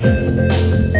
Música